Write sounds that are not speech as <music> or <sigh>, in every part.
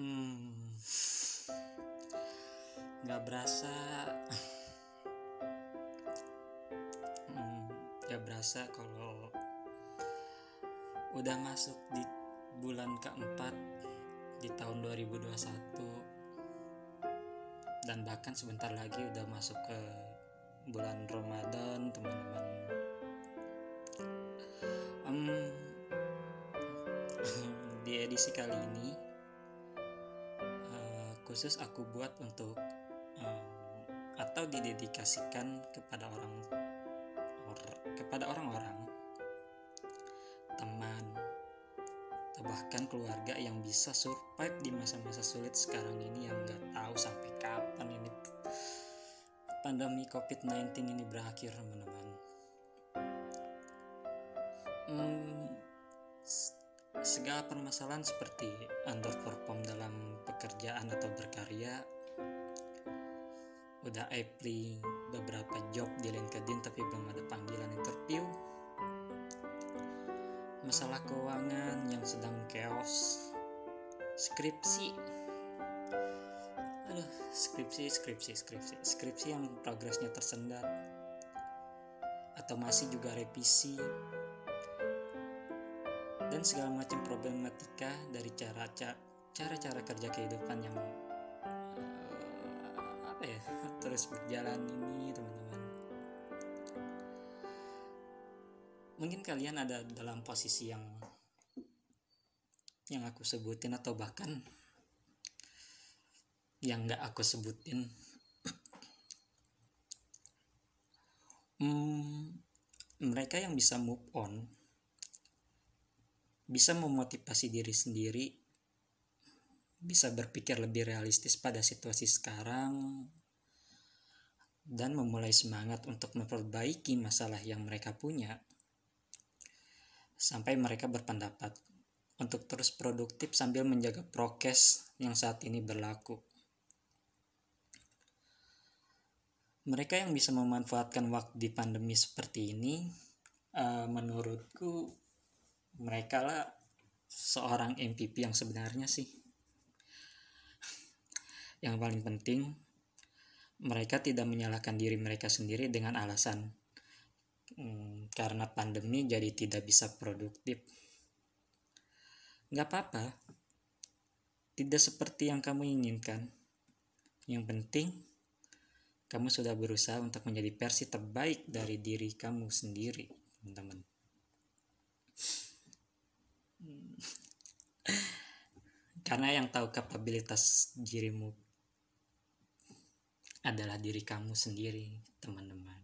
Hmm, nggak berasa, hmm, nggak berasa kalau udah masuk di bulan keempat di tahun 2021 dan bahkan sebentar lagi udah masuk ke bulan Ramadan teman-teman. Hmm, <laughs> di edisi kali ini khusus aku buat untuk um, atau didedikasikan kepada orang or, kepada orang-orang teman atau bahkan keluarga yang bisa survive di masa-masa sulit sekarang ini yang nggak tahu sampai kapan ini pandemi COVID-19 ini berakhir teman-teman. Segala permasalahan seperti underperform dalam pekerjaan atau berkarya udah apply beberapa job di LinkedIn tapi belum ada panggilan interview masalah keuangan yang sedang chaos skripsi. Aduh skripsi skripsi skripsi skripsi yang progresnya tersendat atau masih juga revisi dan segala macam problematika dari cara cara-cara kerja kehidupan yang uh, apa ya terus berjalan ini teman-teman. Mungkin kalian ada dalam posisi yang yang aku sebutin atau bahkan yang nggak aku sebutin. Hmm, mereka yang bisa move on bisa memotivasi diri sendiri, bisa berpikir lebih realistis pada situasi sekarang, dan memulai semangat untuk memperbaiki masalah yang mereka punya, sampai mereka berpendapat untuk terus produktif sambil menjaga prokes yang saat ini berlaku. Mereka yang bisa memanfaatkan waktu di pandemi seperti ini, uh, menurutku mereka lah seorang MVP yang sebenarnya sih. Yang paling penting mereka tidak menyalahkan diri mereka sendiri dengan alasan hmm, karena pandemi jadi tidak bisa produktif. Nggak apa-apa. Tidak seperti yang kamu inginkan. Yang penting kamu sudah berusaha untuk menjadi versi terbaik dari diri kamu sendiri teman-teman karena yang tahu kapabilitas dirimu adalah diri kamu sendiri teman-teman.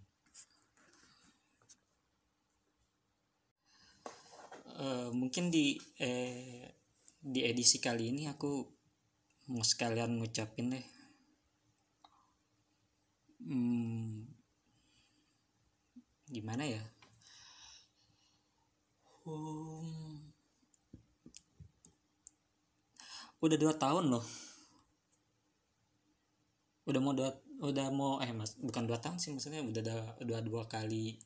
Uh, mungkin di eh, di edisi kali ini aku mau sekalian ngucapin deh. Hmm, gimana ya? Um, udah dua tahun loh. Udah mau dua udah mau eh mas bukan dua tahun sih maksudnya udah ada dua dua kali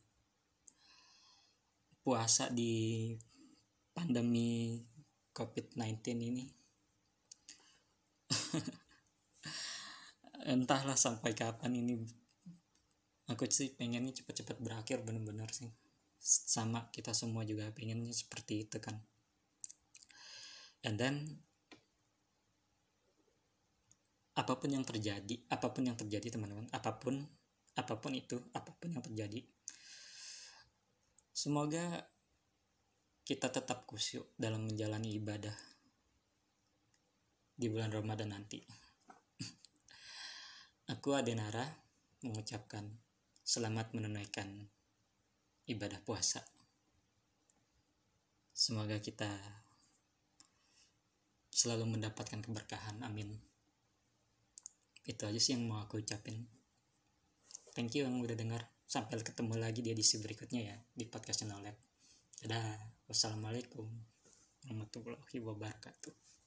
puasa di pandemi covid-19 ini. <laughs> Entahlah sampai kapan ini. Aku sih pengennya cepet-cepet berakhir bener-bener sih. Sama kita semua juga pengennya seperti itu kan. And then apa pun yang terjadi apa pun yang terjadi teman-teman apa pun apa pun itu apa pun yang terjadi. Semoga kita tetap kusyuk dalam menjalani ibadah di bulan Ramadan nanti. <laughs> Aku Adenara mengucapkan selamat menunaikan ibadah puasa. Semoga kita selalu mendapatkan keberkahan. Amin itu aja sih yang mau aku ucapin. Thank you yang udah dengar. Sampai ketemu lagi di edisi berikutnya ya di podcast channel lab. Dadah. Wassalamualaikum warahmatullahi wabarakatuh